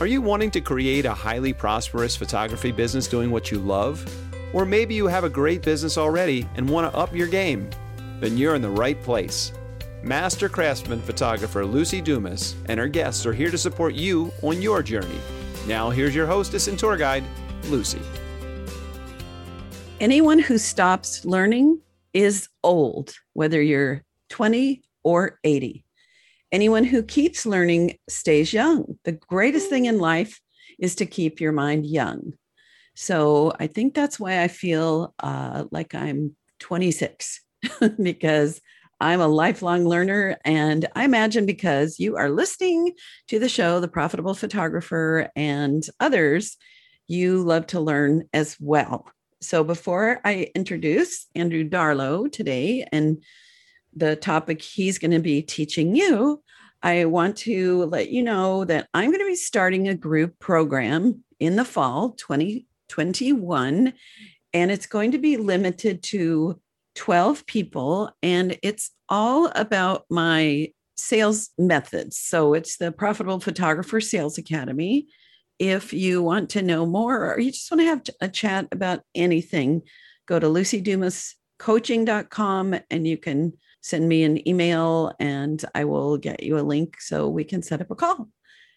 Are you wanting to create a highly prosperous photography business doing what you love? Or maybe you have a great business already and want to up your game? Then you're in the right place. Master craftsman photographer Lucy Dumas and her guests are here to support you on your journey. Now, here's your hostess and tour guide, Lucy. Anyone who stops learning is old, whether you're 20 or 80. Anyone who keeps learning stays young. The greatest thing in life is to keep your mind young. So I think that's why I feel uh, like I'm 26 because I'm a lifelong learner. And I imagine because you are listening to the show, The Profitable Photographer, and others, you love to learn as well. So before I introduce Andrew Darlow today and the topic he's going to be teaching you, I want to let you know that I'm going to be starting a group program in the fall 2021, and it's going to be limited to 12 people, and it's all about my sales methods. So it's the Profitable Photographer Sales Academy. If you want to know more or you just want to have a chat about anything, go to lucydumascoaching.com and you can send me an email and I will get you a link so we can set up a call.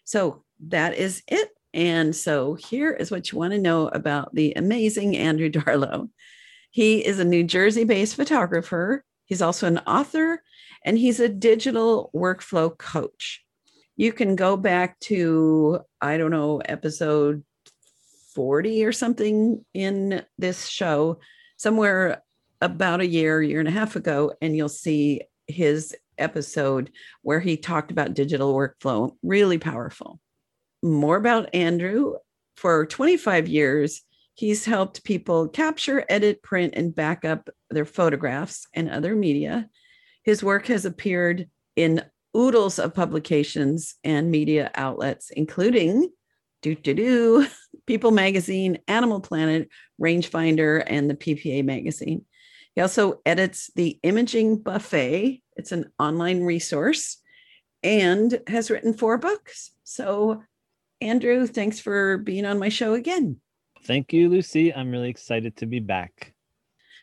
So that is it. And so here is what you want to know about the amazing Andrew Darlow. He is a New Jersey based photographer. He's also an author and he's a digital workflow coach. You can go back to, I don't know, episode 40 or something in this show, somewhere about a year, year and a half ago, and you'll see his episode where he talked about digital workflow. Really powerful more about Andrew. For 25 years, he's helped people capture, edit, print, and back up their photographs and other media. His work has appeared in oodles of publications and media outlets, including Do Do Do, People Magazine, Animal Planet, Rangefinder, and the PPA Magazine. He also edits the Imaging Buffet. It's an online resource and has written four books. So Andrew, thanks for being on my show again. Thank you, Lucy. I'm really excited to be back.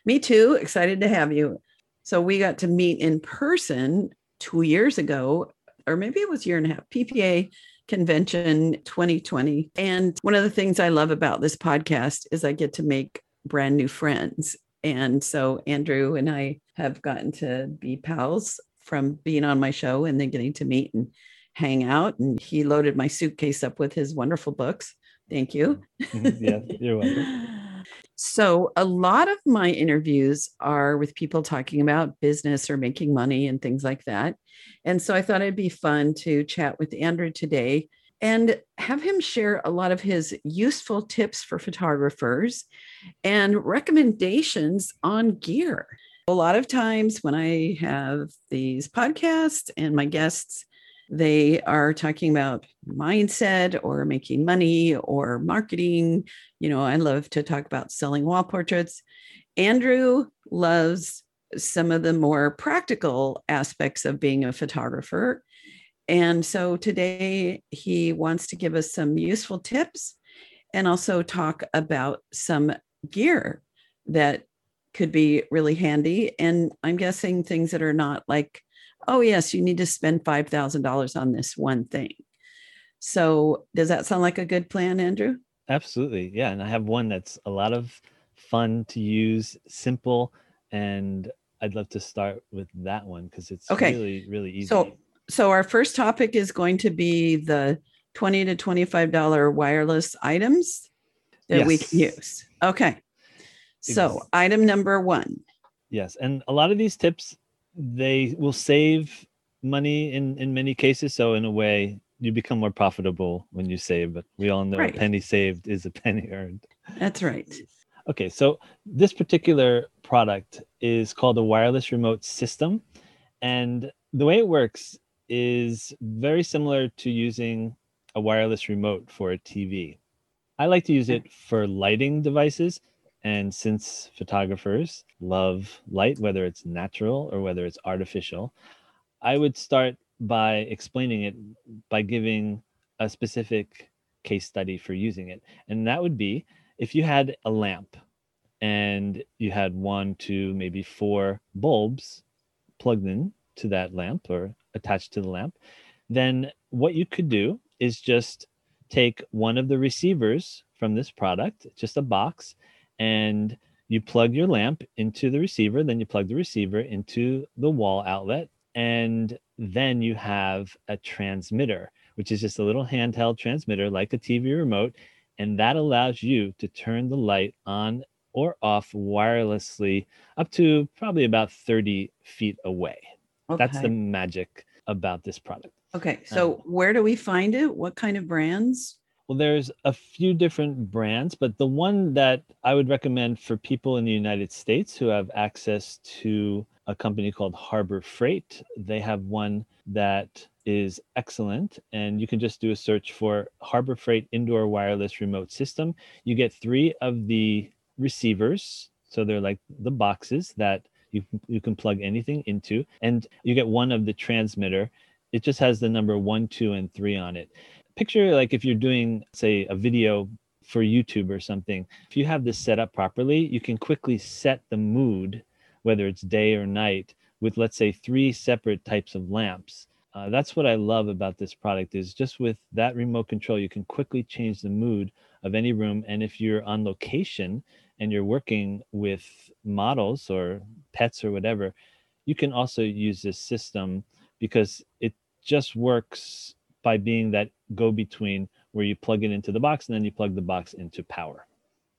Me too. Excited to have you. So we got to meet in person two years ago, or maybe it was a year and a half, PPA convention 2020. And one of the things I love about this podcast is I get to make brand new friends. And so Andrew and I have gotten to be pals from being on my show and then getting to meet and hang out. And he loaded my suitcase up with his wonderful books. Thank you. Mm-hmm. yeah, you're welcome. So, a lot of my interviews are with people talking about business or making money and things like that. And so, I thought it'd be fun to chat with Andrew today and have him share a lot of his useful tips for photographers and recommendations on gear. A lot of times, when I have these podcasts and my guests they are talking about mindset or making money or marketing. You know, I love to talk about selling wall portraits. Andrew loves some of the more practical aspects of being a photographer. And so today he wants to give us some useful tips and also talk about some gear that could be really handy. And I'm guessing things that are not like oh, yes, you need to spend $5,000 on this one thing. So, does that sound like a good plan, Andrew? Absolutely. Yeah. And I have one that's a lot of fun to use, simple. And I'd love to start with that one because it's okay. really, really easy. So, so our first topic is going to be the 20 to $25 wireless items that yes. we can use. Okay. So, item number one. Yes. And a lot of these tips they will save money in in many cases so in a way you become more profitable when you save but we all know right. a penny saved is a penny earned that's right okay so this particular product is called a wireless remote system and the way it works is very similar to using a wireless remote for a tv i like to use it for lighting devices and since photographers love light, whether it's natural or whether it's artificial, I would start by explaining it by giving a specific case study for using it. And that would be if you had a lamp and you had one, two, maybe four bulbs plugged in to that lamp or attached to the lamp, then what you could do is just take one of the receivers from this product, just a box, and you plug your lamp into the receiver, then you plug the receiver into the wall outlet, and then you have a transmitter, which is just a little handheld transmitter like a TV remote. And that allows you to turn the light on or off wirelessly up to probably about 30 feet away. Okay. That's the magic about this product. Okay. So, um, where do we find it? What kind of brands? Well, there's a few different brands, but the one that I would recommend for people in the United States who have access to a company called Harbor Freight, they have one that is excellent. And you can just do a search for Harbor Freight Indoor Wireless Remote System. You get three of the receivers. So they're like the boxes that you, you can plug anything into. And you get one of the transmitter. It just has the number one, two, and three on it picture like if you're doing say a video for YouTube or something, if you have this set up properly, you can quickly set the mood, whether it's day or night, with let's say three separate types of lamps. Uh, that's what I love about this product is just with that remote control, you can quickly change the mood of any room. And if you're on location and you're working with models or pets or whatever, you can also use this system because it just works by being that go between where you plug it into the box and then you plug the box into power.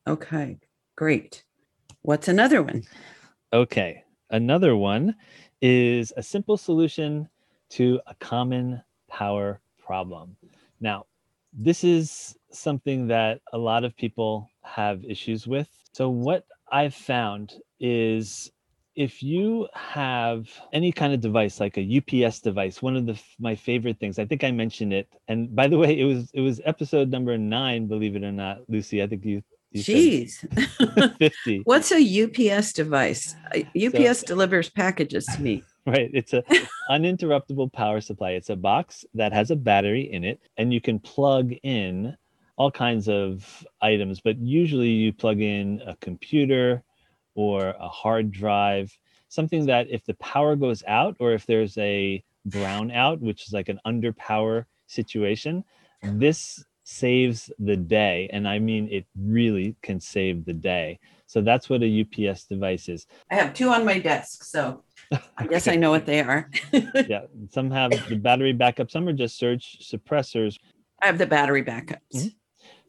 Okay, great. What's another one? Okay, another one is a simple solution to a common power problem. Now, this is something that a lot of people have issues with. So, what I've found is if you have any kind of device like a UPS device, one of the my favorite things, I think I mentioned it. And by the way, it was it was episode number nine, believe it or not, Lucy. I think you. you Jeez, fifty. What's a UPS device? UPS so, delivers packages to me. Right, it's a uninterruptible power supply. It's a box that has a battery in it, and you can plug in all kinds of items. But usually, you plug in a computer or a hard drive, something that if the power goes out or if there's a brownout, which is like an underpower situation, this saves the day. And I mean, it really can save the day. So that's what a UPS device is. I have two on my desk. So I guess I know what they are. yeah. Some have the battery backup, some are just surge suppressors. I have the battery backups. Mm-hmm.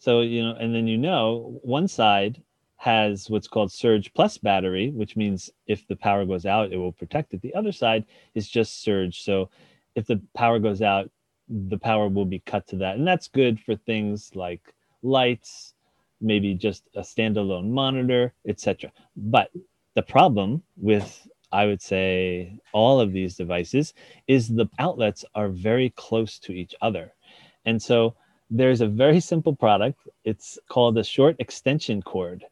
So, you know, and then you know, one side has what's called surge plus battery, which means if the power goes out, it will protect it. The other side is just surge. So if the power goes out, the power will be cut to that. And that's good for things like lights, maybe just a standalone monitor, etc. But the problem with I would say all of these devices is the outlets are very close to each other. And so there's a very simple product. It's called a short extension cord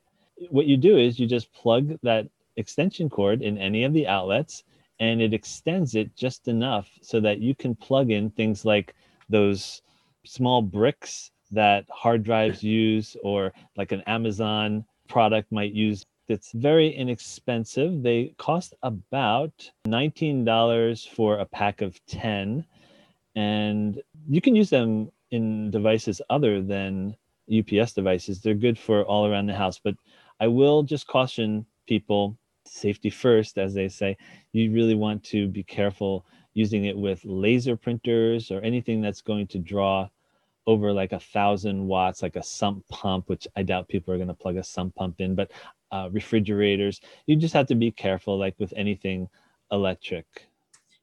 what you do is you just plug that extension cord in any of the outlets and it extends it just enough so that you can plug in things like those small bricks that hard drives use or like an Amazon product might use it's very inexpensive. They cost about $19 for a pack of 10 and you can use them in devices other than UPS devices. They're good for all around the house, but I will just caution people safety first, as they say. You really want to be careful using it with laser printers or anything that's going to draw over like a thousand watts, like a sump pump, which I doubt people are going to plug a sump pump in, but uh, refrigerators. You just have to be careful, like with anything electric.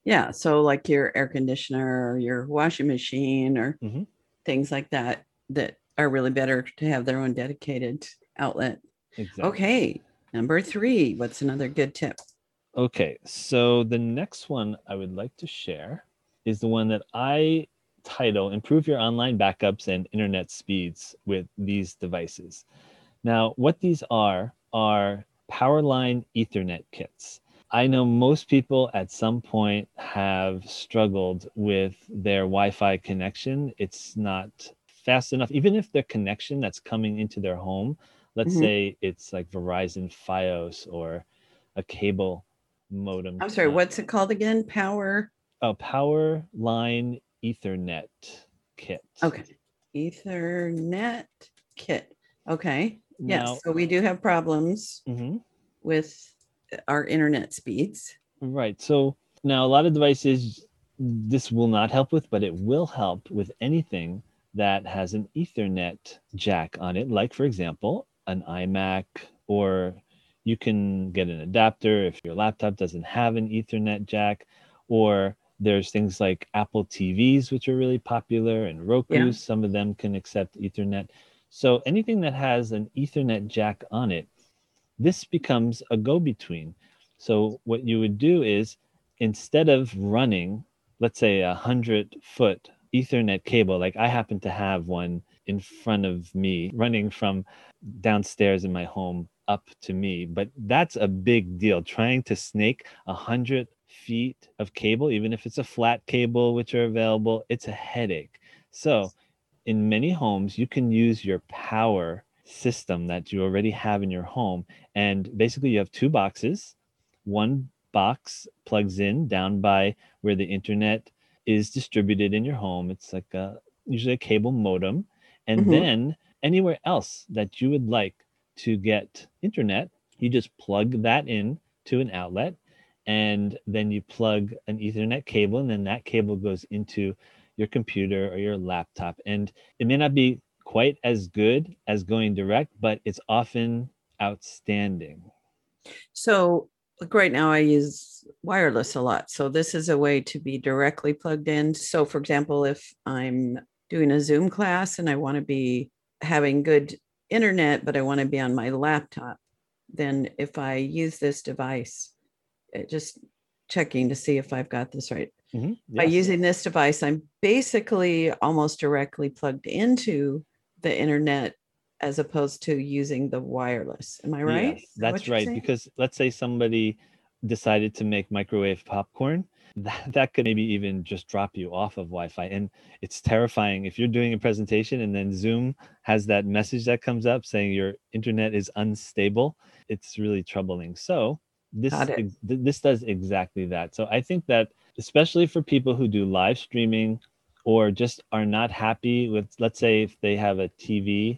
Yeah. So, like your air conditioner or your washing machine or mm-hmm. Things like that, that are really better to have their own dedicated outlet. Exactly. Okay. Number three, what's another good tip? Okay. So the next one I would like to share is the one that I title Improve Your Online Backups and Internet Speeds with these devices. Now, what these are, are Powerline Ethernet kits. I know most people at some point have struggled with their Wi Fi connection. It's not fast enough, even if the connection that's coming into their home, let's Mhm. say it's like Verizon Fios or a cable modem. I'm sorry, what's it called again? Power. a power line Ethernet kit. Okay. Ethernet kit. Okay. Yes. Now, So we do have problems Mhm. with our internet speeds. Right. So now a lot of devices this will not help with, but it will help with anything that has an Ethernet jack on it, like for example, an iMac, or you can get an adapter if your laptop doesn't have an Ethernet jack, or there's things like Apple TVs, which are really popular, and Roku, Yeah. some of them can accept Ethernet. So anything that has an Ethernet jack on it, this becomes a go between. So what you would do is instead of running, let's say a hundred foot Ethernet cable, like I happen to have one in front of me running from downstairs in my home up to me, but that's a big deal. Trying to snake a hundred feet of cable, even if it's a flat cable, which are available, it's a headache. So in many homes, you can use your power system that you already have in your home. And basically, you have two boxes. One box plugs in down by where the internet is distributed in your home. It's like a, usually a cable modem. And Mhm. then anywhere else that you would like to get internet, you just plug that in to an outlet. And then you plug an Ethernet cable, and then that cable goes into your computer or your laptop. And it may not be quite as good as going direct, but it's often outstanding. So like right now I use wireless a lot. So this is a way to be directly plugged in. So for example, if I'm doing a Zoom class and I want to be having good internet, but I want to be on my laptop, then if I use this device, just checking to see if I've got this right. Mhm, By using this device, I'm basically almost directly plugged into the internet as opposed to using the wireless. Am I right? Yes, Is that that's right. Because let's say somebody decided to make microwave popcorn, that, that could maybe even just drop you off of Wi Fi. And it's terrifying if you're doing a presentation and then Zoom has that message that comes up saying your internet is unstable. It's really troubling. So, this Got it. ex- th- this does exactly that. So I think that especially for people who do live streaming or just are not happy with let's say if they have a TV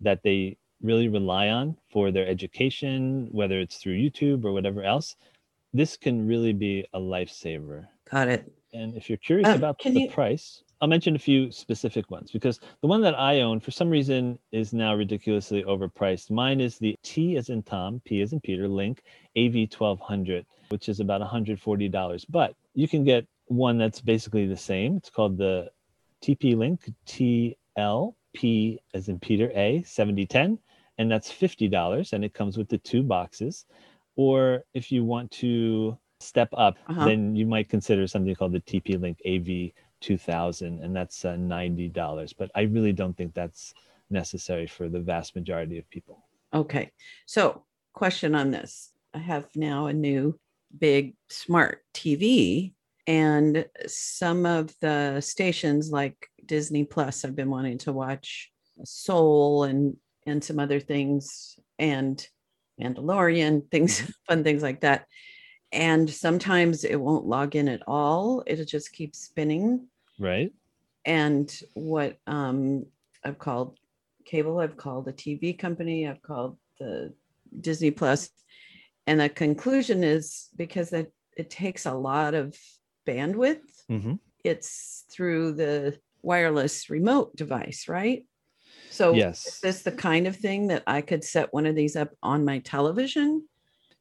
that they really rely on for their education, whether it's through YouTube or whatever else, this can really be a lifesaver. Got it. And if you're curious Um, about the you- price, I'll mention a few specific ones because the one that I own for some reason is now ridiculously overpriced. Mine is the T as in Tom, P as in Peter, Link AV1200, which is about $140. But you can get one that's basically the same. It's called the TP Link TL P as in Peter A 7010, and that's $50 and it comes with the two boxes. Or if you want to step up, Uh-huh. then you might consider something called the TP Link AV 2000, and that's uh, $90. But I really don't think that's necessary for the vast majority of people. Okay. So, question on this I have now a new big smart TV, and some of the stations like Disney Plus, I've been wanting to watch Soul and and some other things and Mandalorian things, fun things like that. And sometimes it won't log in at all. It'll just keep spinning. Right? and what um, I've called cable, I've called a TV company, I've called the Disney Plus, and the conclusion is because it, it takes a lot of bandwidth. hmm It's through the wireless remote device, right? So yes. is this the kind of thing that I could set one of these up on my television?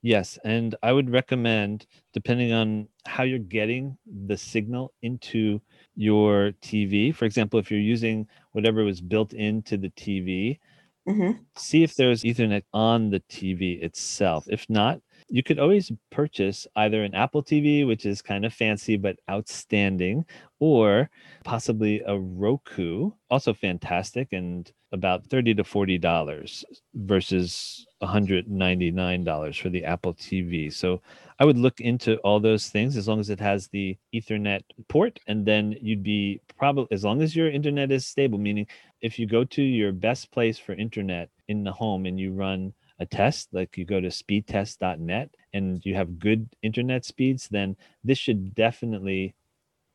Yes, and I would recommend, depending on how you're getting the signal into your TV, for example, if you're using whatever was built into the TV, Mhm. see if there's Ethernet on the TV itself. If not, you could always purchase either an Apple TV, which is kind of fancy but outstanding, or possibly a Roku, also fantastic and about 30 to 40 dollars versus $199 for the Apple TV. So I would look into all those things as long as it has the Ethernet port, and then you'd be probably as long as your internet is stable. Meaning, if you go to your best place for internet in the home and you run a test, like you go to speedtest.net and you have good internet speeds, then this should definitely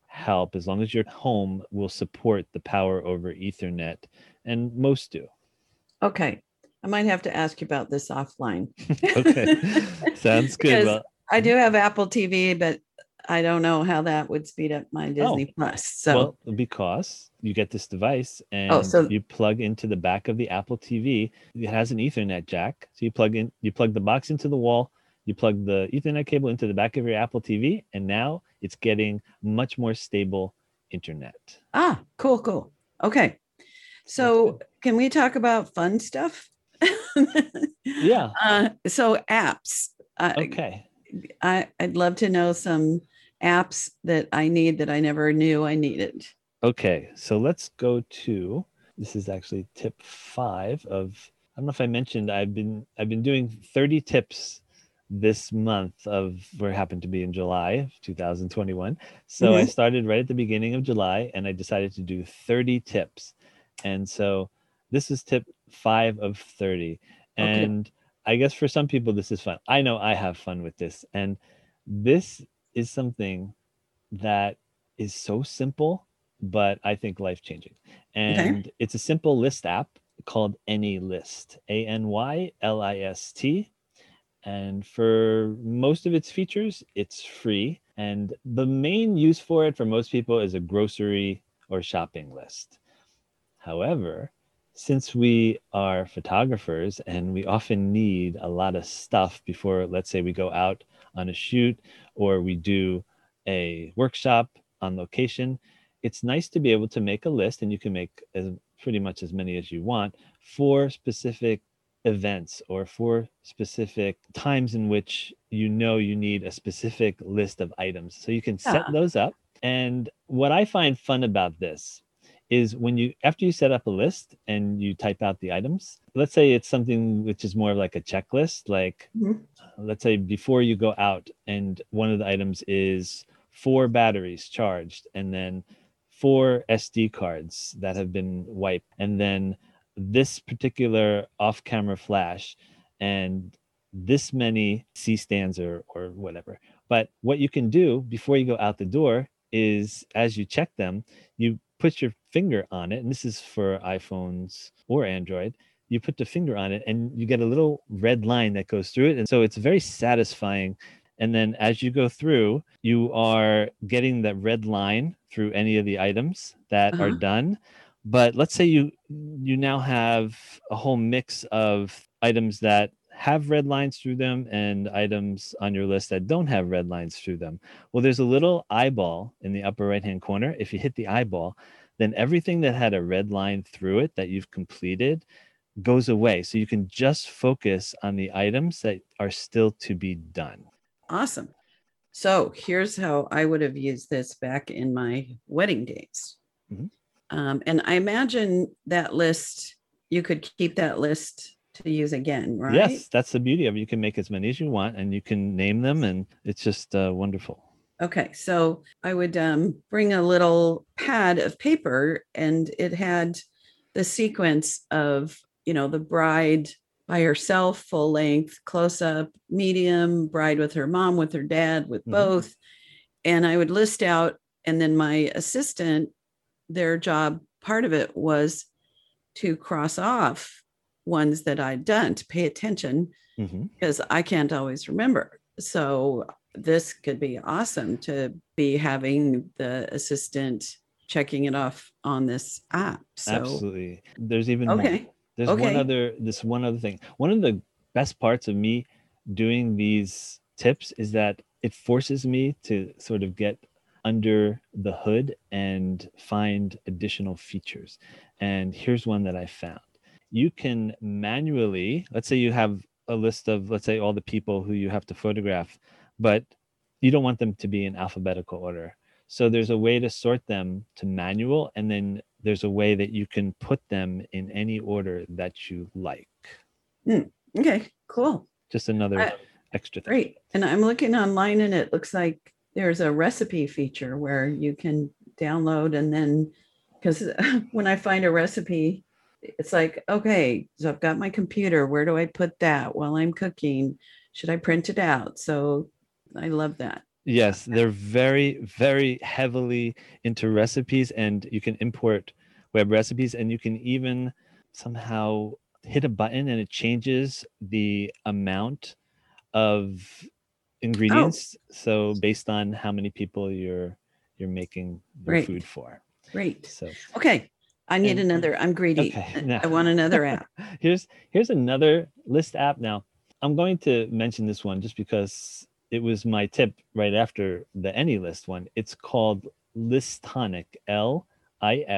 help as long as your home will support the power over Ethernet, and most do. Okay. I might have to ask you about this offline. okay. Sounds good. Well, I mm-hmm. do have Apple TV, but I don't know how that would speed up my Disney oh, Plus. So well, because you get this device and oh, so, you plug into the back of the Apple TV. It has an Ethernet jack. So you plug in you plug the box into the wall, you plug the Ethernet cable into the back of your Apple TV, and now it's getting much more stable internet. Ah, cool, cool. Okay. So can we talk about fun stuff? yeah. Uh, so apps. Uh, okay. I, I'd love to know some apps that I need that I never knew I needed. Okay, so let's go to this is actually tip five of I don't know if I mentioned I've been I've been doing 30 tips this month of where happened to be in July of 2021. So mm-hmm. I started right at the beginning of July and I decided to do 30 tips. And so this is tip five of 30. And okay. I guess for some people, this is fun. I know I have fun with this. And this is something that is so simple, but I think life changing. And okay. it's a simple list app called Any List, A N Y L I S T. And for most of its features, it's free. And the main use for it for most people is a grocery or shopping list. However, since we are photographers and we often need a lot of stuff before, let's say, we go out on a shoot or we do a workshop on location, it's nice to be able to make a list and you can make as pretty much as many as you want for specific events or for specific times in which you know you need a specific list of items. So you can set yeah. those up. And what I find fun about this is when you after you set up a list and you type out the items let's say it's something which is more like a checklist like mm-hmm. let's say before you go out and one of the items is four batteries charged and then four sd cards that have been wiped and then this particular off camera flash and this many c stands or or whatever but what you can do before you go out the door is as you check them you put your finger on it, and this is for iPhones or Android, you put the finger on it and you get a little red line that goes through it. And so it's very satisfying. And then as you go through, you are getting that red line through any of the items that uh-huh. are done. But let's say you you now have a whole mix of items that have red lines through them and items on your list that don't have red lines through them. Well, there's a little eyeball in the upper right hand corner. If you hit the eyeball, then everything that had a red line through it that you've completed goes away. So you can just focus on the items that are still to be done. Awesome. So here's how I would have used this back in my wedding days. Mm-hmm. Um, and I imagine that list, you could keep that list to use again, right? Yes, that's the beauty of it. You can make as many as you want and you can name them, and it's just uh, wonderful. Okay, so I would um, bring a little pad of paper, and it had the sequence of, you know, the bride by herself, full length, close up, medium, bride with her mom, with her dad, with mm-hmm. both. And I would list out, and then my assistant, their job, part of it was to cross off ones that I'd done to pay attention mm-hmm. because I can't always remember. So this could be awesome to be having the assistant checking it off on this app. So, Absolutely. There's even okay. More. There's okay. one other this one other thing. One of the best parts of me doing these tips is that it forces me to sort of get under the hood and find additional features. And here's one that I found you can manually, let's say you have a list of, let's say, all the people who you have to photograph, but you don't want them to be in alphabetical order. So there's a way to sort them to manual, and then there's a way that you can put them in any order that you like. Mm, Okay, cool. Just another I- extra thing. Great. And I'm looking online and it looks like there's a recipe feature where you can download and then because when I find a recipe, it's like, okay, so I've got my computer. Where do I put that while I'm cooking? Should I print it out? So I love that. Yes, they're very, very heavily into recipes, and you can import web recipes, and you can even somehow hit a button and it changes the amount of ingredients. Oh. So based on how many people you're you're making your Great. food for. Great. So Okay. I need And- another. I'm greedy. okay, now I want another app. here's here's another list app now i'm going to mention this one just because it was my tip right after the any list one it's called listonic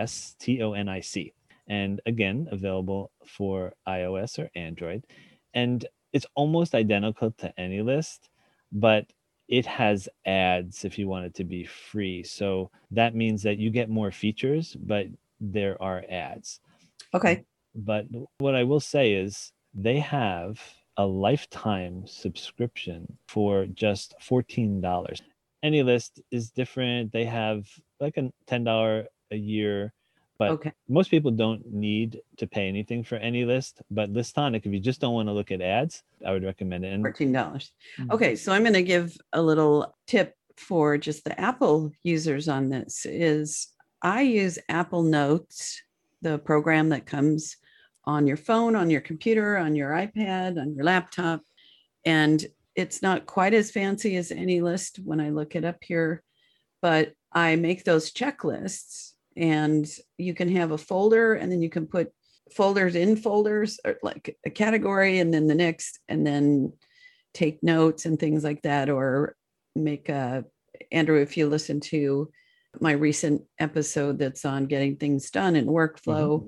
l-i-s-t-o-n-i-c and again available for ios or android and it's almost identical to any list but it has ads if you want it to be free so that means that you get more features but there are ads Okay. but what I will say is they have a lifetime subscription for just $14. Any list is different. They have like a $10 a year, but Okay. most people don't need to pay anything for any list. But Listonic, if you just don't want to look at ads, I would recommend it. And Fourteen dollars. Mm. Okay, so I'm going to give a little tip for just the Apple users on this. Is I use Apple Notes, the program that comes on your phone, on your computer, on your iPad, on your laptop, and it's not quite as fancy as any list when I look it up here, but I make those checklists, and you can have a folder, and then you can put folders in folders or like a category and then the next and then take notes and things like that or make a andrew if you listen to my recent episode that's on getting things done and workflow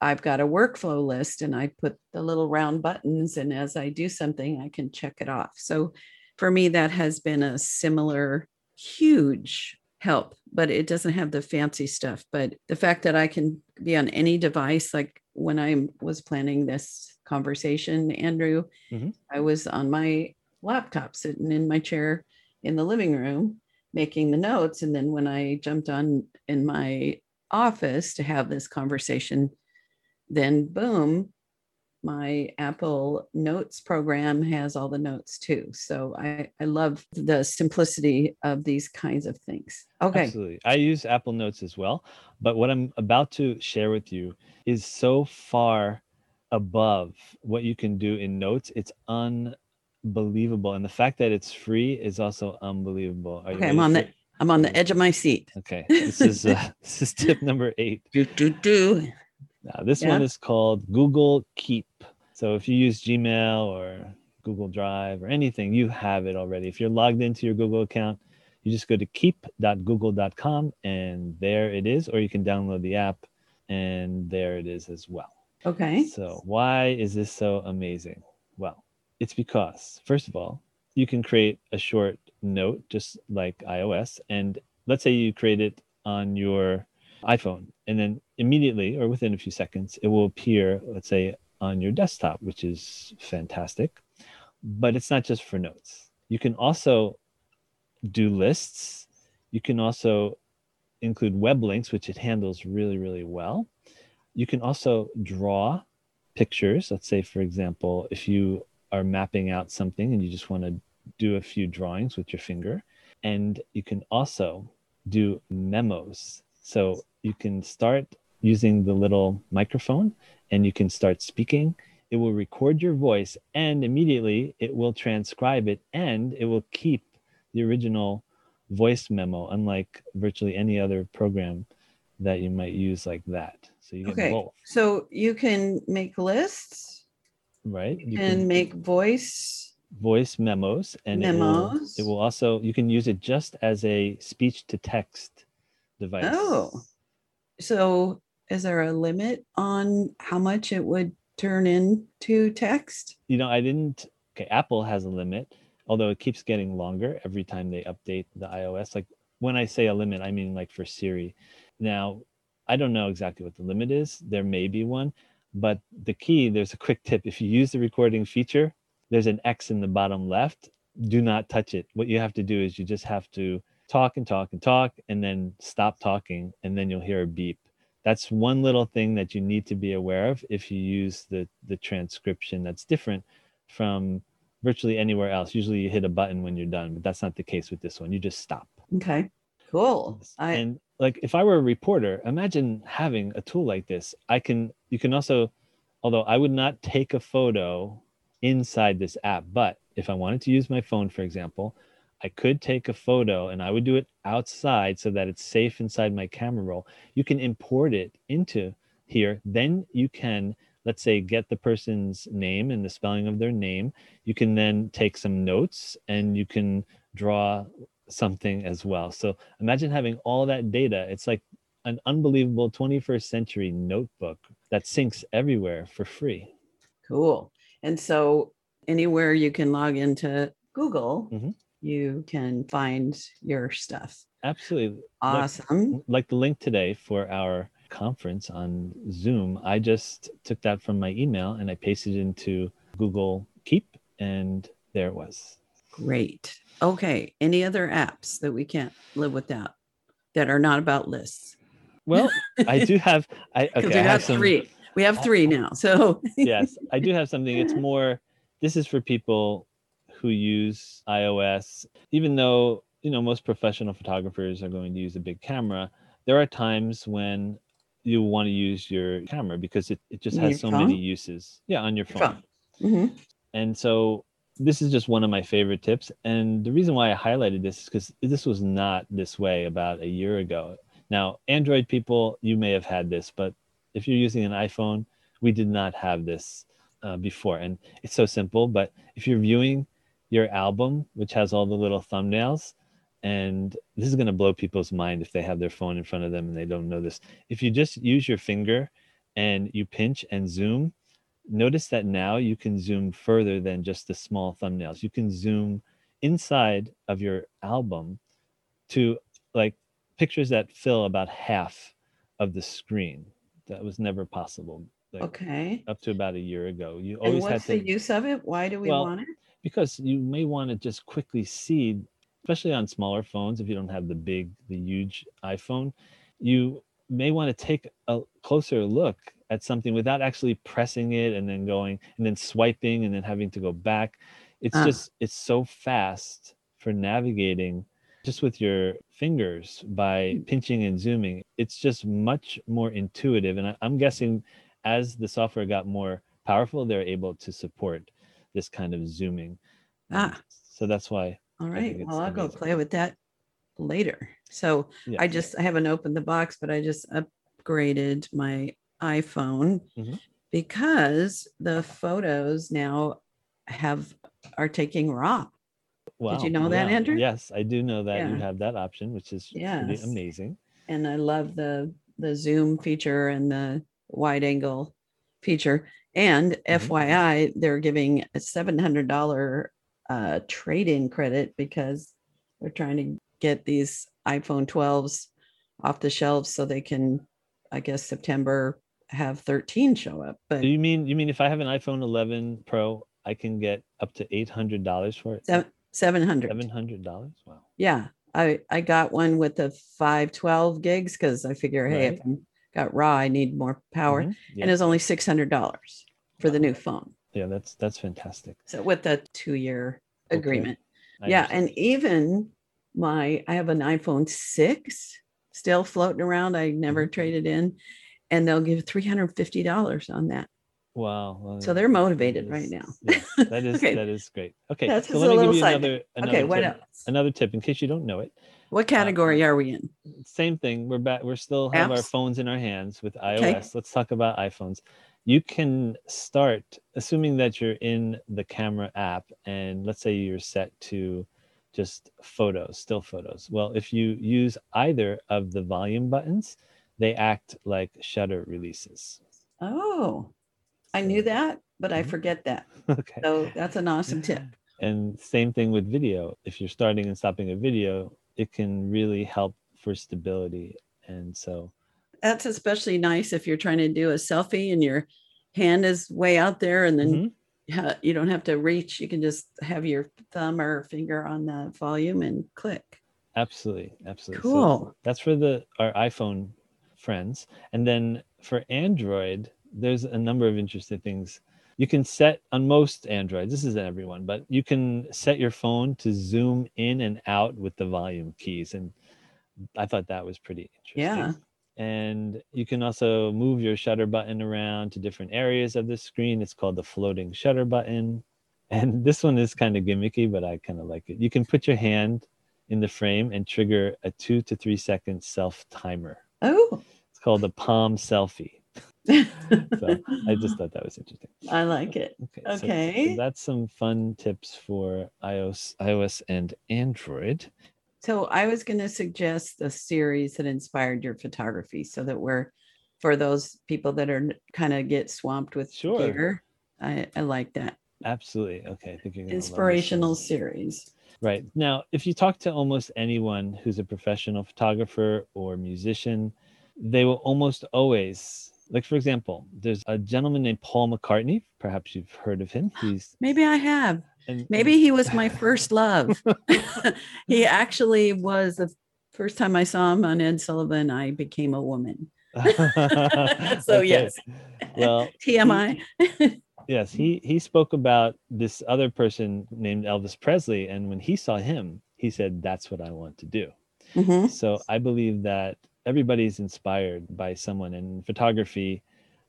i've got a workflow list and i put the little round buttons and as i do something i can check it off. So for me that has been a similar huge help but it doesn't have the fancy stuff. But the fact that i can be on any device like when i was planning this conversation andrew Mhm. i was on my laptop sitting in my chair in the living room making the notes and then when i jumped on in my office to have this conversation then boom my apple notes program has all the notes too so i i love the simplicity of these kinds of things okay Absolutely. I use Apple Notes as well. But what I'm about to share with you is so far above what you can do in Notes. It's unbelievable. And the fact that it's free is also unbelievable. Are Okay, I'm on the i'm on the edge of my seat? Okay. This is uh, this is tip number eight. do do do Now, this one is called Google Keep. So if you use Gmail or Google Drive or anything, you have it already. If you're logged into your Google account, you just go to keep.google.com and there it is, or you can download the app and there it is as well. okay So, why is this so amazing? Well, it's because, first of all, you can create a short note just like iOS. And let's say you create it on your iPhone, and then immediately or within a few seconds, it will appear, let's say, on your desktop, which is fantastic. But it's not just for notes. You can also do lists. You can also include web links, which it handles really, really well. You can also draw pictures. Let's say, for example, if you are mapping out something and you just want to do a few drawings with your finger. And you can also do memos. So you can start using the little microphone and you can start speaking. It will record your voice and immediately it will transcribe it and it will keep the original voice memo, unlike virtually any other program that you might use like that. So you get okay both, so you can make lists right? You and make voice voice memos and it will, Memos. it will also you can use it just as a speech to text device. Oh. so is there a limit on how much it would turn into text You know, I didn't okay, Apple has a limit, although it keeps getting longer every time they update the iOS. Like when I say a limit, I mean like for Siri. Now, I don't know exactly what the limit is. There may be one. But the key, there's a quick tip. If you use the recording feature, there's an X in the bottom left. Do not touch it. What you have to do is you just have to talk and talk and talk and then stop talking and then you'll hear a beep. That's one little thing that you need to be aware of if you use the the transcription that's different from virtually anywhere else. Usually you hit a button when you're done, but that's not the case with this one. You just stop. Okay. Cool. I, and like if I were a reporter, imagine having a tool like this. I can you can also although I would not take a photo inside this app, but if I wanted to use my phone for example, I could take a photo and I would do it outside so that it's safe inside my camera roll. You can import it into here. Then you can, let's say, get the person's name and the spelling of their name. You can then take some notes and you can draw something as well. So imagine having all that data. It's like an unbelievable 21st century notebook that syncs everywhere for free. Cool. And so anywhere you can log into Google, Mhm. you can find your stuff. Absolutely. Like- Awesome. like the link today for our conference on Zoom, I just took that from my email and I pasted it into Google Keep, and there it was. Great. Okay. Any other apps that we can't live without that are not about lists? Well, I do have. I okay. we I have some. three. We have three now. So yes, I do have something. It's more. This is for people who use iOS. Even though you know most professional photographers are going to use a big camera, there are times when you want to use your camera because it, it just has so phone? many uses. Yeah, on your phone. phone. Mhm. And so this is just one of my favorite tips. And the reason why I highlighted this is because this was not this way about a year ago. Now, Android people, you may have had this, but if you're using an iPhone, we did not have this uh, before. And it's so simple. But if you're viewing your album, which has all the little thumbnails, and this is going to blow people's mind if they have their phone in front of them and they don't know this. If you just use your finger and you pinch and zoom, notice that now you can zoom further than just the small thumbnails. You can zoom inside of your album to like pictures that fill about half of the screen. That was never possible. Like Okay. up to about a year ago. You And always had what's to the use of it? Why do we Well, want it? because you may want to just quickly see especially on smaller phones if you don't have the big the huge iphone you may want to take a closer look at something without actually pressing it and then going and then swiping and then having to go back it's Ah. just it's so fast for navigating just with your fingers by Hmm. pinching and zooming it's just much more intuitive and I, i'm guessing as the software got more powerful they're able to support this kind of zooming Um, Ah. so that's why all right think right. it's Well, I'll go play with that later. So yeah I just I haven't opened the box, but I just upgraded my iPhone Mhm. because the photos now have are taking raw. wow, you know that. Andrew? yes i do know that you have that option which is Yes. amazing And I love the the zoom feature and the wide angle feature. And Mhm. FYI, they're giving a seven hundred dollar uh, trade-in credit because they're trying to get these iPhone 12s off the shelves so they can, I guess, September have 13 show up. But you mean you mean if i have an iphone 11 pro i can get up to $800 for it 700. $700 wow Yeah. I, I got one with the 512 gigs because I figure, hey, if Right. I got raw, I need more power. Mhm, yeah. and it's only six hundred dollars for the new phone. yeah that's that's fantastic So with the two year Okay. agreement, I yeah, understand. and even my I have an iPhone six still floating around. I never Mhm. traded in, and they'll give three hundred fifty dollars on that. wow well, So they're motivated right now. yeah, that is Okay. that is great okay That's so just let a me little give you side another, another okay, what tip, else? another tip in case you don't know it What uh, category are we in? same thing. We're back. We're still have our phones in our hands with iOS. Let's talk about iPhones. You can start assuming that you're in the camera app, and let's say you're set to just photos, still photos. Well, if you use either of the volume buttons, they act like shutter releases. Oh, I knew that, but I Mhm. forget that. okay. So that's an awesome tip. And same thing with video. If you're starting and stopping a video, it can really help for stability. And so That's especially nice if you're trying to do a selfie and you're hand is way out there and then Mhm. you don't have to reach. You can just have your thumb or finger on the volume and click. Absolutely, absolutely. So Cool. that's for the our iPhone friends, and then for Android, there's a number of interesting things. You can set on most Androids. This isn't everyone, but you can set your phone to zoom in and out with the volume keys, and I thought that was pretty interesting. Yeah. And you can also move your shutter button around to different areas of the screen. It's called the floating shutter button. And this one is kind of gimmicky, but I kind of like it. You can put your hand in the frame and trigger a two to three second self timer. Oh, It's called the palm selfie. So I just thought that was interesting. I like it. Okay. so- so Okay. that's some fun tips for iOS, iOS and Android. So I was going to suggest the series that inspired your photography so that we're for those people that are kind of get swamped with Sure. gear. I, I like that. Absolutely. Okay. I think you're Inspirational series. Right. Now, if you talk to almost anyone who's a professional photographer or musician, they will almost always, like, for example, there's a gentleman named Paul McCartney. Perhaps you've heard of him. He's Maybe I have. and, Maybe he was my first love. he actually was the first time I saw him on Ed Sullivan, I became a woman. So, yes. Well, TMI. Yes, he he spoke about this other person named Elvis Presley, and when he saw him, he said, "That's what I want to do." Mhm. So I believe that everybody's inspired by someone in photography.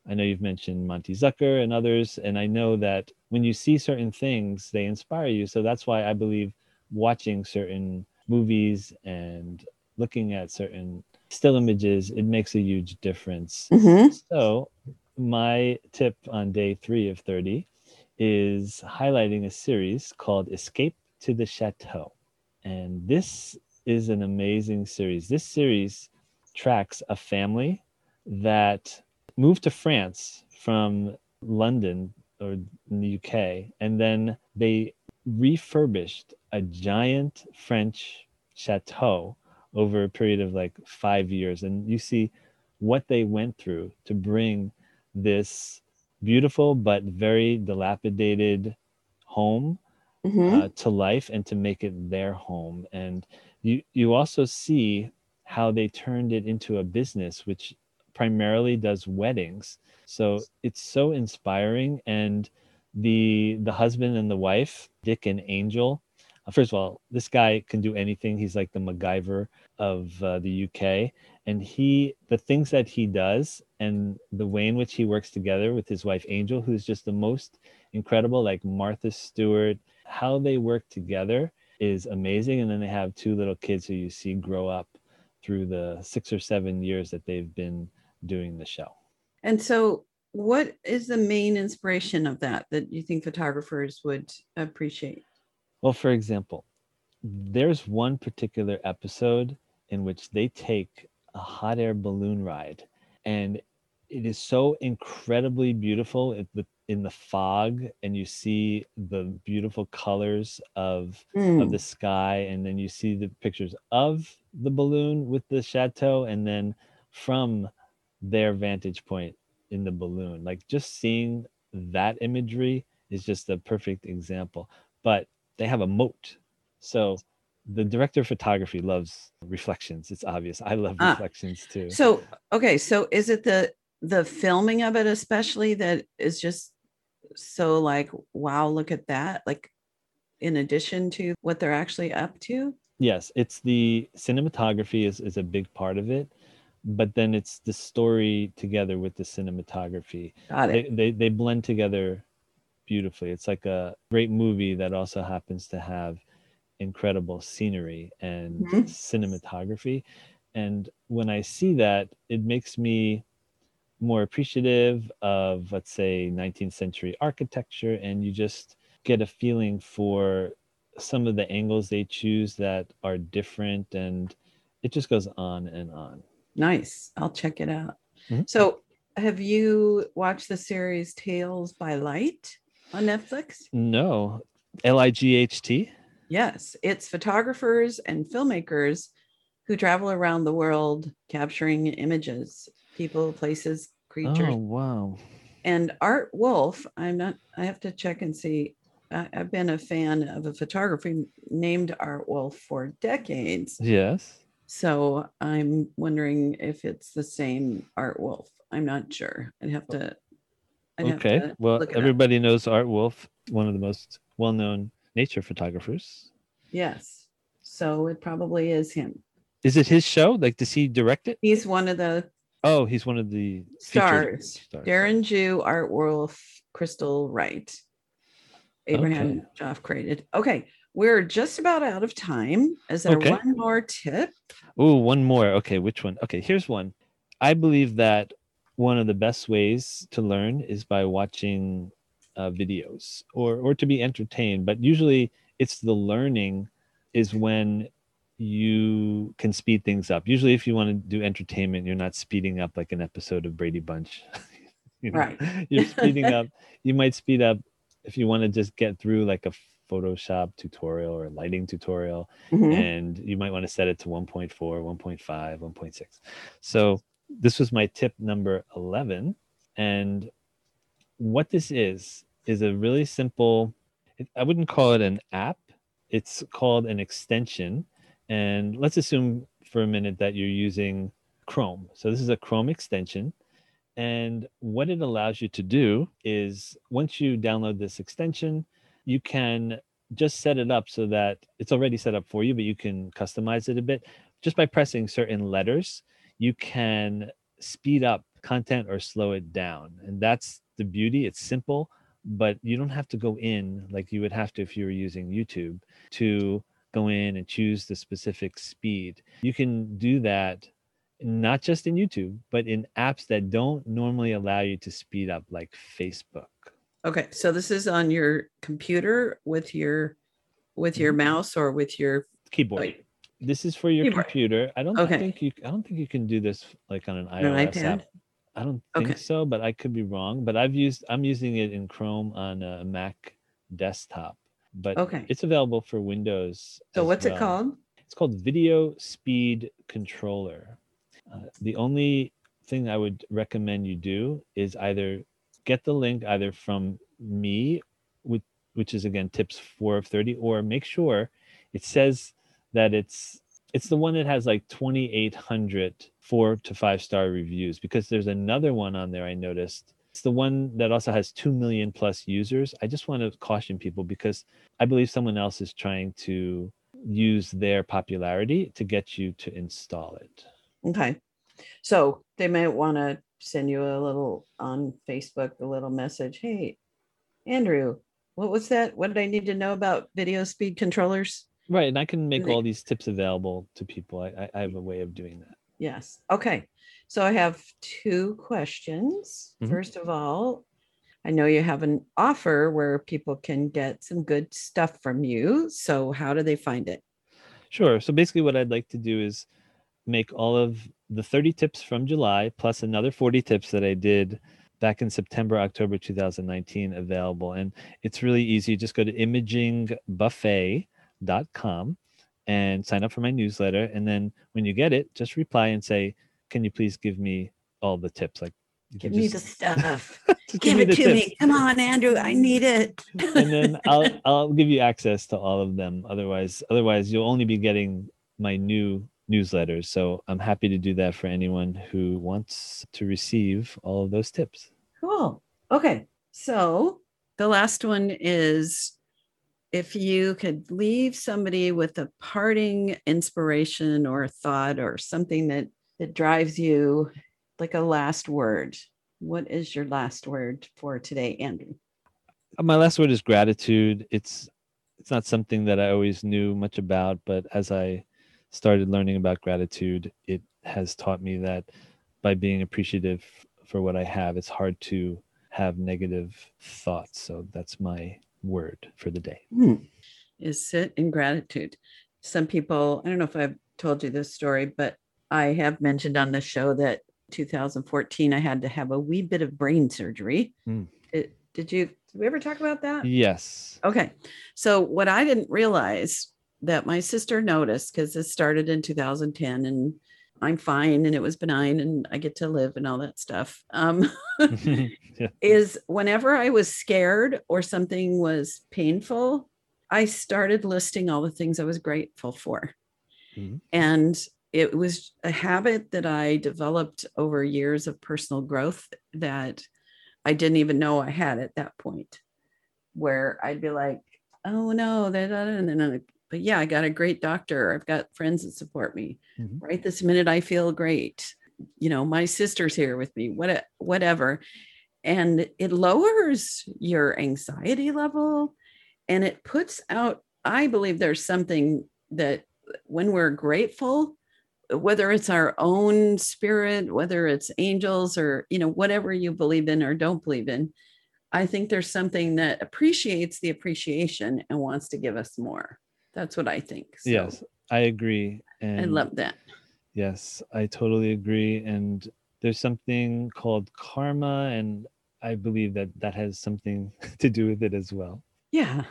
I know you've mentioned Monte Zucker and others, and I know that when you see certain things, they inspire you. So that's why I believe watching certain movies and looking at certain still images, it makes a huge difference. Mhm. So, my tip on day three of 30 is highlighting a series called Escape to the Chateau. And this is an amazing series. This series tracks a family that moved to France from London or the UK, and then they refurbished a giant French chateau over a period of like five years. And you see what they went through to bring this beautiful but very dilapidated home Mhm. uh, to life and to make it their home. And you you also see how they turned it into a business which primarily does weddings. So it's so inspiring. And the the husband and the wife, Dick and Angel. Uh, First of all, this guy can do anything. He's like the MacGyver of uh, the UK, and he the things that he does and the way in which he works together with his wife Angel, who's just the most incredible, like Martha Stewart. How they work together is amazing, and then they have two little kids who you see grow up through the six or seven years that they've been doing the show. And so, what is the main inspiration of that that you think photographers would appreciate? Well, for example, there's one particular episode in which they take a hot air balloon ride, and it is so incredibly beautiful in the, fog, and you see the beautiful colors of Mm, of the sky, and then you see the pictures of the balloon with the chateau, and then from their vantage point in the balloon. Like just seeing that imagery is just a perfect example. But they have a moat. So the director of photography loves reflections. It's obvious. I love Ah, reflections too. So, okay, so is it the the filming of it especially that is just so like, wow, look at that? Like, in addition to what they're actually up to? yes, it's the cinematography is, is a big part of it, but then it's the story together with the cinematography. Got they, it. they they blend together beautifully. It's like a great movie that also happens to have incredible scenery and Mhm. cinematography. And when I see that, it makes me more appreciative of, let's say, 19th century architecture, and you just get a feeling for some of the angles they choose that are different, and it just goes on and on. Nice. I'll check it out. Mhm. So, have you watched the series Tales by Light on Netflix? No, L I G H T. Yes, it's photographers and filmmakers who travel around the world capturing images, people, places, creatures. Oh wow. And Art Wolfe, I'm not, I have to check and see. I, I've been a fan of a photography named Art Wolfe for decades. Yes. So I'm wondering if it's the same Art Wolfe. I'm not sure. I'd have to. Okay. Uh, well, look it up. everybody knows Art Wolfe, one of the most well-known nature photographers. Yes. So it probably is him. Is it his show? Like, does he direct it? He's one of the Oh, he's one of the stars. stars. Darren Jew, Art Wolfe, Krystle Wright, Abraham Okay. Joffe created. Okay, we're just about out of time. Is there Okay. one more tip? Oh, one more. Okay, which one? Okay, here's one. I believe that one of the best ways to learn is by watching uh, videos or or to be entertained. But usually, it's the learning is when you can speed things up. Usually, if you want to do entertainment, you're not speeding up like an episode of Brady Bunch. you know? Right. You're speeding up. You might speed up if you want to just get through like a Photoshop tutorial or a lighting tutorial Mhm. and you might want to set it to 1.4 1.5 1.6 so this was my tip number 11 and what this is is a really simple i wouldn't call it an app. It's called an extension. And let's assume for a minute that you're using chrome. So this is a chrome extension. And what it allows you to do is once you download this extension you can just set it up so that it's already set up for you, but you can customize it a bit. Just by pressing certain letters, you can speed up content or slow it down. And that's the beauty. It's simple, but you don't have to go in like you would have to if you were using YouTube to go in and choose the specific speed. You can do that not just in YouTube, but in apps that don't normally allow you to speed up, like Facebook. Okay, so this is on your computer with your with your Mhm. mouse or with your Keyboard. This is for your Keyboard. computer. I don't Okay. think you I don't think you can do this like on an an iOS iPad. app. I don't think Okay. so, but I could be wrong. But I've used I'm using it in Chrome on a Mac desktop. But Okay. it's available for Windows. So what's it called? It's called Video Speed Controller. Uh, the only thing I would recommend you do is either get the link either from me, with, which is again tips four of 30, or make sure it says that it's it's the one that has like 2800 four to five star reviews because there's another one on there i noticed it's the one that also has 2 million plus users i just want to caution people because i believe someone else is trying to use their popularity to get you to install it Okay. So they might want to send you a little on Facebook, a little message. Hey, Andrew, what was that? What did I need to know about video speed controllers? Right and i can make all these tips available to people i, I- have a way of doing that Yes. Okay. So I have two questions. Mhm. First of all, I know you have an offer where people can get some good stuff from you. So how do they find it? Sure. So basically, what I'd like to do is make all of the 30 tips from July plus another 40 tips that I did back in September, October 2019 available. And it's really easy. Just go to imagingbuffet.com and sign up for my newsletter. And then when you get it, just reply and say, Can you please give me all the tips? Like, Give me the stuff. just Give it to tips me. Come on, Andrew. I need it. and then I'll I'll give you access to all of them. Otherwise, otherwise you'll only be getting my new newsletters. So I'm happy to do that for anyone who wants to receive all of those tips. Cool. Okay. So the last one is if you could leave somebody with a parting inspiration or thought or something that that drives you like a last word. What is your last word for today, Andrew? Uh, My last word is gratitude. It's it's not something that I always knew much about, but as I started learning about gratitude, it has taught me that by being appreciative for what I have, it's hard to have negative thoughts. So that's my word for the day. Hmm. Is sit in gratitude. Some people, I don't know if I've told you this story, but I have mentioned on the show that 2014 I had to have a wee bit of brain surgery. Hmm. It, did you did we ever talk about that? Yes. Okay. So what I didn't realize that my sister noticed because this started in 2010 and I'm fine and it was benign and I get to live and all that stuff. Um, yeah. is whenever I was scared or something was painful, I started listing all the things I was grateful for. Mhm. And it was a habit that I developed over years of personal growth that I didn't even know I had at that point, where I'd be like, oh no, that, and then, but yeah, I got a great doctor. I've got friends that support me. Mhm. Right this minute, I feel great. You know, my sister's here with me, what, whatever. And it lowers your anxiety level and it puts out, I believe there's something that when we're grateful, whether it's our own spirit, whether it's angels or, you know, whatever you believe in or don't believe in, I think there's something that appreciates the appreciation and wants to give us more. That's what I think. So yes, I agree. And I love that. Yes, I totally agree. And there's something called karma, and I believe that that has something to do with it as well. Yeah.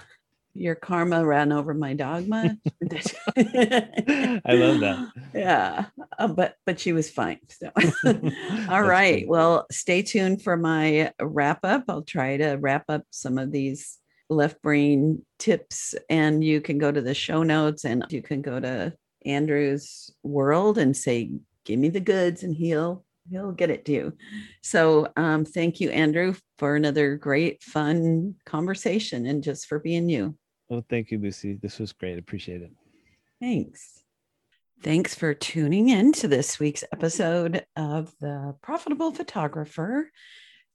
Your karma ran over my dogma. I love that. Yeah. Uh, but but she was fine. So all That's right. Well, stay tuned for my wrap up. I'll try to wrap up some of these left brain tips and you can go to the show notes and you can go to Andrew's world and say, give me the goods and he'll he'll get it to you. So um, thank you, Andrew, for another great, fun conversation and just for being you. Well, thank you, Lucy. This was great. Appreciate it. Thanks. Thanks for tuning in to this week's episode of The Profitable Photographer.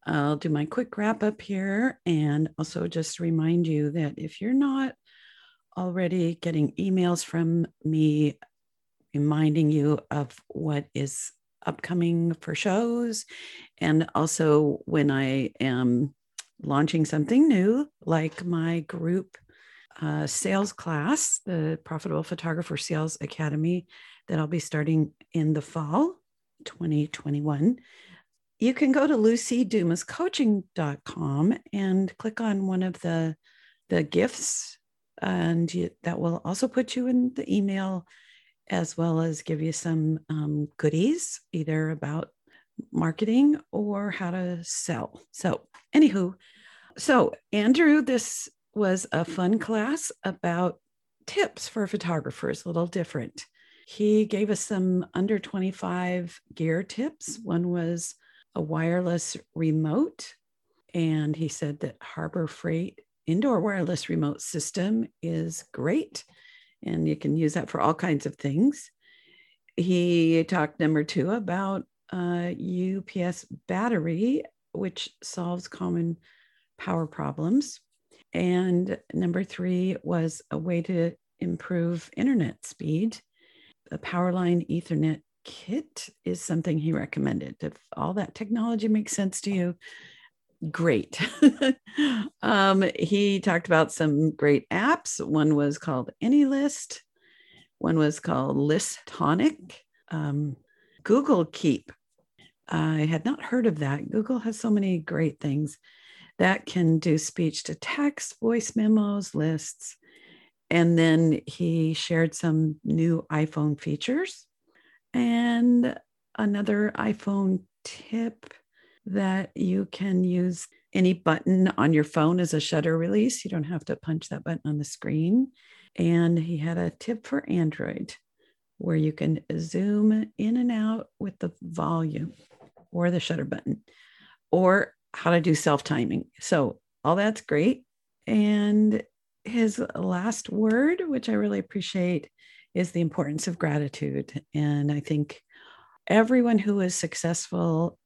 I'll do my quick wrap up here and also just remind you that if you're not already getting emails from me reminding you of what is upcoming for shows, and also when I am launching something new, like my group uh, sales class, the Profitable Photographer Sales Academy, that I'll be starting in the fall 2021. You can go to lucydumascoaching.com and click on one of the, the gifts, and you, that will also put you in the email as well as give you some um, goodies, either about marketing or how to sell. So, anywho, so Andrew, this was a fun class about tips for photographers, a little different. He gave us some under 25 gear tips. One was a wireless remote, and he said that Harbor Freight indoor wireless remote system is great, and you can use that for all kinds of things. He talked number two about uh, UPS battery, which solves common power problems. And number three was a way to improve internet speed. A Powerline Ethernet kit is something he recommended. If all that technology makes sense to you, great. um, he talked about some great apps. One was called AnyList, one was called Listonic, um, Google Keep. I had not heard of that. Google has so many great things that can do speech to text, voice memos, lists. And then he shared some new iPhone features and another iPhone tip that you can use any button on your phone as a shutter release. You don't have to punch that button on the screen. And he had a tip for Android where you can zoom in and out with the volume or the shutter button or how to do self timing. So, all that's great. And his last word, which I really appreciate, is the importance of gratitude. And I think everyone who is successful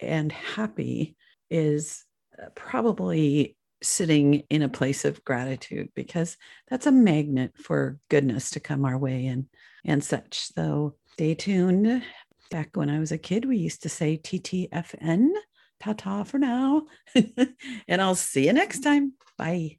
and happy is uh, probably sitting in a place of gratitude because that's a magnet for goodness to come our way and and such. So stay tuned. Back when I was a kid, we used to say TTFN. Ta ta for now. and I'll see you next time. Bye.